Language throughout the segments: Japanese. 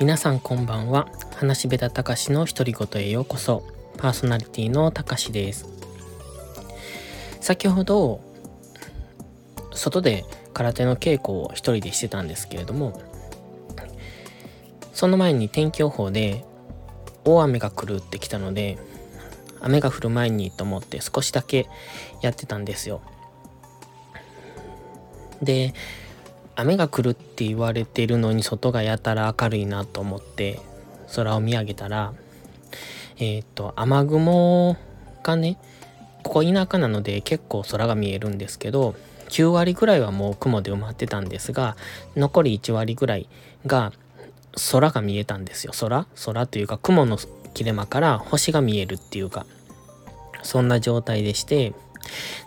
皆さんこんばんは。話しべたたかしの独り言へようこそ。パーソナリティのたかしです。先ほど外で空手の稽古を一人でしてたんですけれどもその前に天気予報で大雨が来るってきたので雨が降る前にと思って少しだけやってたんですよ。で雨が来るって言われてるのに外がやたら明るいなと思って空を見上げたらえっ、と雨雲がねここ田舎なので結構空が見えるんですけど9割ぐらいはもう雲で埋まってたんですが残り1割ぐらいが空が見えたんですよ。空？空というか雲の切れ間から星が見えるっていうかそんな状態でして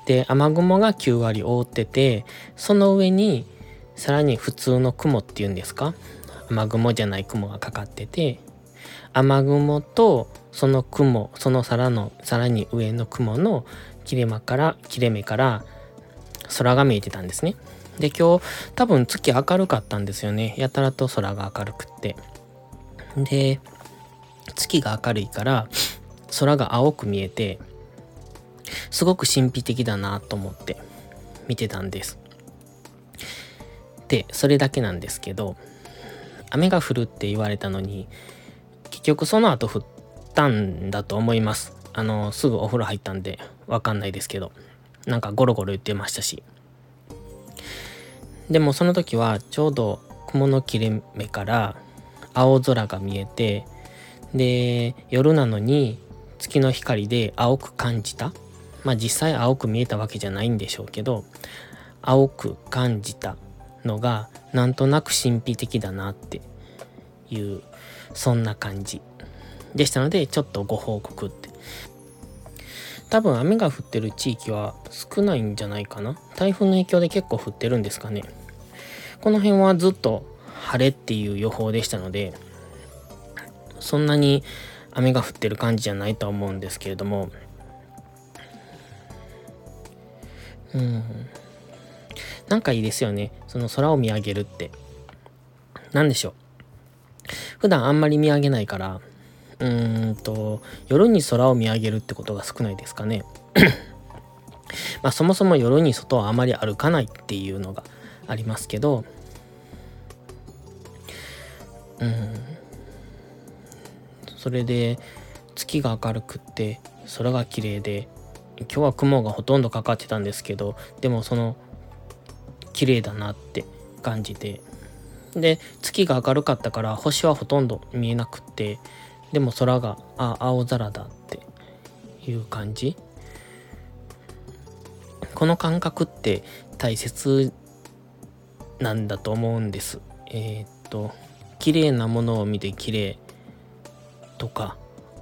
で雨雲が9割覆っててその上にさらに普通の雲っていうんですか？雨雲じゃない雲がかかってて雨雲とその雲そのさらのさらに上の雲の切れ間から切れ目から空が見えてたんですね。で今日多分月明るかったんですよね。やたらと空が明るくって。で月が明るいから空が青く見えてすごく神秘的だなと思って見てたんです。でそれだけなんですけど雨が降るって言われたのに結局その後降ったんだと思います。あのすぐお風呂入ったんでわかんないですけどなんかゴロゴロ言ってましたし。でもその時はちょうど雲の切れ目から青空が見えてで夜なのに月の光で青く感じた。まあ実際青く見えたわけじゃないんでしょうけど青く感じた。のがなんとなく神秘的だなっていうそんな感じ。でしたのでちょっとご報告って。多分雨が降ってる地域は少ないんじゃないかな。台風の影響で結構降ってるんですかね。この辺はずっと晴れっていう予報でしたのでそんなに雨が降ってる感じじゃないと思うんですけれども。うん。なんかいいですよね。その空を見上げるって。何でしょう。普段あんまり見上げないから、うーんと、夜に空を見上げるってことが少ないですかね。まあそもそも夜に外はあまり歩かないっていうのがありますけど、うん。それで月が明るくって空が綺麗で今日は雲がほとんどかかってたんですけどでもその綺麗だなって感じてで月が明るかったから星はほとんど見えなくってでも空があ青空だっていう感じ。この感覚って大切なんだと思うんです。えー、っと綺麗なものを見て綺麗とか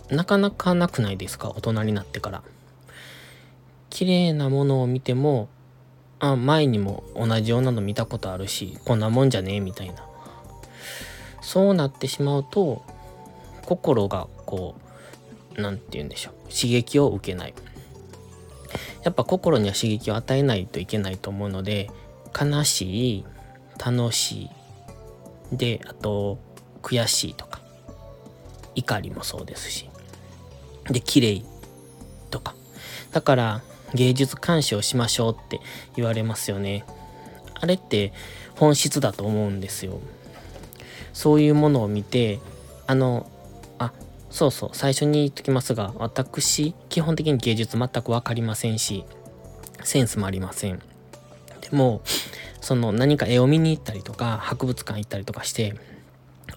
なかなかなくないですか？大人になってから。綺麗なものを見てもあ前にも同じようなの見たことあるしこんなもんじゃねえみたいな。そうなってしまうと心がこう何て言うんでしょう。刺激を受けない。やっぱ心には刺激を与えないといけないと思うので悲しい楽しいであと悔しいとか怒りもそうですしで綺麗とか。だから芸術鑑賞しましょうって言われますよね。あれって本質だと思うんですよ。そういうものを見て、あの、あ、そうそう、最初に言っときますが、私、基本的に芸術全く分かりませんし、センスもありません。でも、その何か絵を見に行ったりとか、博物館行ったりとかして、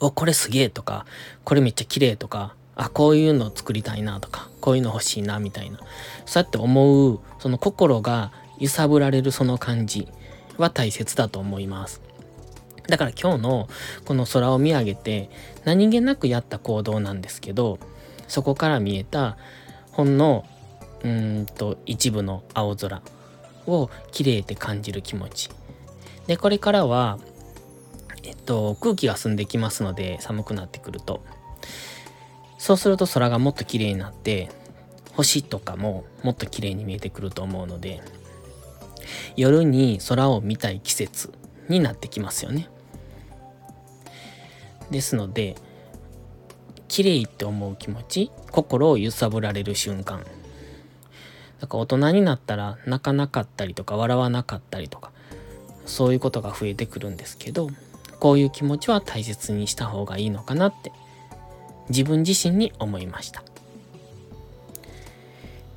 お、これすげえとか、これめっちゃ綺麗とか、あ、こういうのを作りたいなとか、こういうの欲しいなみたいな。そうやって思う、その心が揺さぶられるその感じは大切だと思います。だから今日のこの空を見上げて何気なくやった行動なんですけど、そこから見えたほんのうんと一部の青空を綺麗って感じる気持ち。で、これからは、えっと、空気が澄んできますので寒くなってくると。そうすると空がもっと綺麗になって星とかももっと綺麗に見えてくると思うので夜に空を見たい季節になってきますよね。ですので綺麗って思う気持ち心を揺さぶられる瞬間だから大人になったら泣かなかったりとか笑わなかったりとかそういうことが増えてくるんですけどこういう気持ちは大切にした方がいいのかなって自分自身に思いました。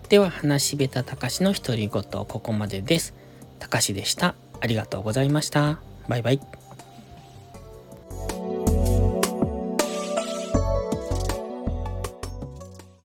では話しべたたかしの独り言ここまでです。たかしでした。ありがとうございました。バイバイ。